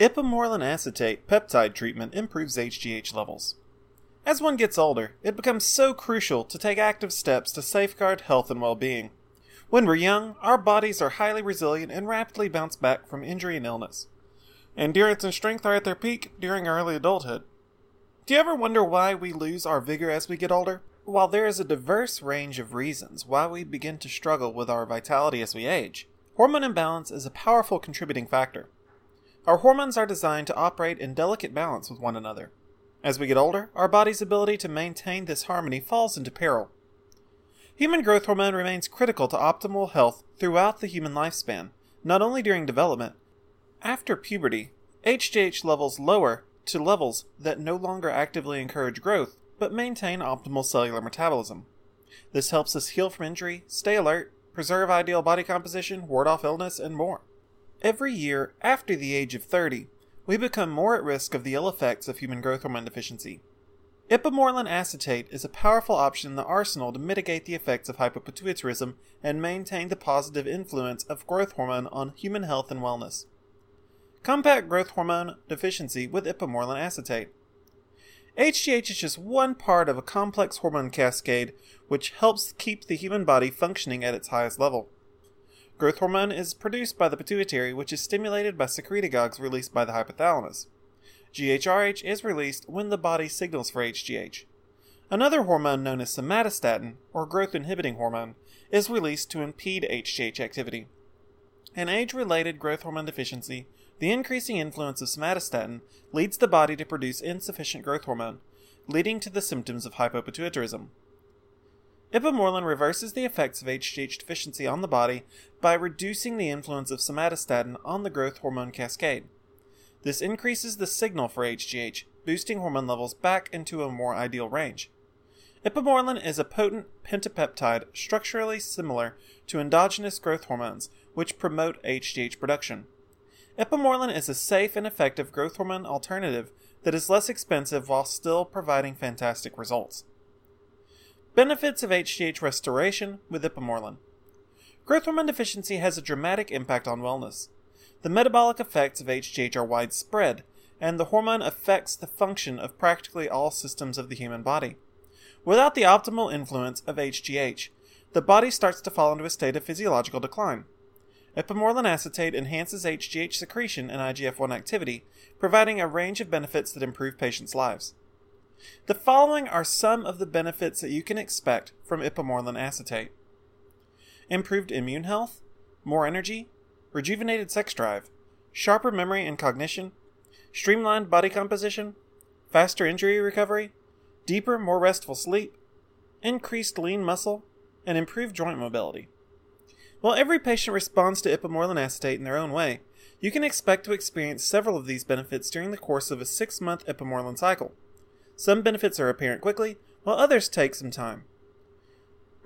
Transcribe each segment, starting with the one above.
Ipamorelin acetate peptide treatment improves HGH levels. As one gets older, it becomes so crucial to take active steps to safeguard health and well being. When we're young, our bodies are highly resilient and rapidly bounce back from injury and illness. Endurance and strength are at their peak during early adulthood. Do you ever wonder why we lose our vigor as we get older? While there is a diverse range of reasons why we begin to struggle with our vitality as we age, hormone imbalance is a powerful contributing factor. Our hormones are designed to operate in delicate balance with one another. As we get older, our body's ability to maintain this harmony falls into peril. Human growth hormone remains critical to optimal health throughout the human lifespan, not only during development. After puberty, HGH levels lower to levels that no longer actively encourage growth, but maintain optimal cellular metabolism. This helps us heal from injury, stay alert, preserve ideal body composition, ward off illness, and more. Every year after the age of 30, we become more at risk of the ill effects of human growth hormone deficiency. Ipamorelin acetate is a powerful option in the arsenal to mitigate the effects of hypopituitarism and maintain the positive influence of growth hormone on human health and wellness. Combat growth hormone deficiency with ipamorelin acetate. HGH is just one part of a complex hormone cascade which helps keep the human body functioning at its highest level. Growth hormone is produced by the pituitary, which is stimulated by secretagogues released by the hypothalamus. GHRH is released when the body signals for HGH. Another hormone known as somatostatin, or growth inhibiting hormone, is released to impede HGH activity. In age related growth hormone deficiency, the increasing influence of somatostatin leads the body to produce insufficient growth hormone, leading to the symptoms of hypopituitarism. Ipamorelin reverses the effects of HGH deficiency on the body by reducing the influence of somatostatin on the growth hormone cascade. This increases the signal for HGH, boosting hormone levels back into a more ideal range. Ipamorelin is a potent pentapeptide structurally similar to endogenous growth hormones, which promote HGH production. Ipamorelin is a safe and effective growth hormone alternative that is less expensive while still providing fantastic results. Benefits of HGH restoration with ipamorelin. Growth hormone deficiency has a dramatic impact on wellness. The metabolic effects of HGH are widespread, and the hormone affects the function of practically all systems of the human body. Without the optimal influence of HGH, the body starts to fall into a state of physiological decline. Ipamorelin acetate enhances HGH secretion and IGF 1 activity, providing a range of benefits that improve patients' lives. The following are some of the benefits that you can expect from ipamorelin acetate improved immune health, more energy, rejuvenated sex drive, sharper memory and cognition, streamlined body composition, faster injury recovery, deeper, more restful sleep, increased lean muscle, and improved joint mobility. While every patient responds to ipamorelin acetate in their own way, you can expect to experience several of these benefits during the course of a six month ipamorelin cycle. Some benefits are apparent quickly, while others take some time.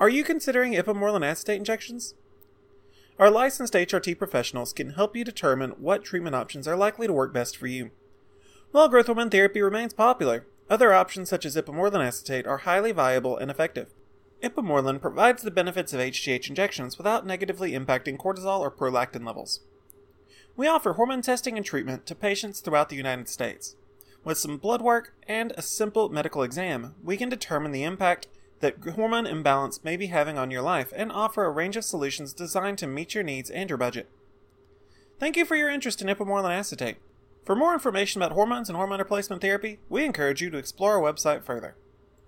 Are you considering ipamorelin acetate injections? Our licensed HRT professionals can help you determine what treatment options are likely to work best for you. While growth hormone therapy remains popular, other options such as ipamorelin acetate are highly viable and effective. Ipamorelin provides the benefits of HGH injections without negatively impacting cortisol or prolactin levels. We offer hormone testing and treatment to patients throughout the United States. With some blood work and a simple medical exam, we can determine the impact that hormone imbalance may be having on your life and offer a range of solutions designed to meet your needs and your budget. Thank you for your interest in ipamorelin acetate. For more information about hormones and hormone replacement therapy, we encourage you to explore our website further.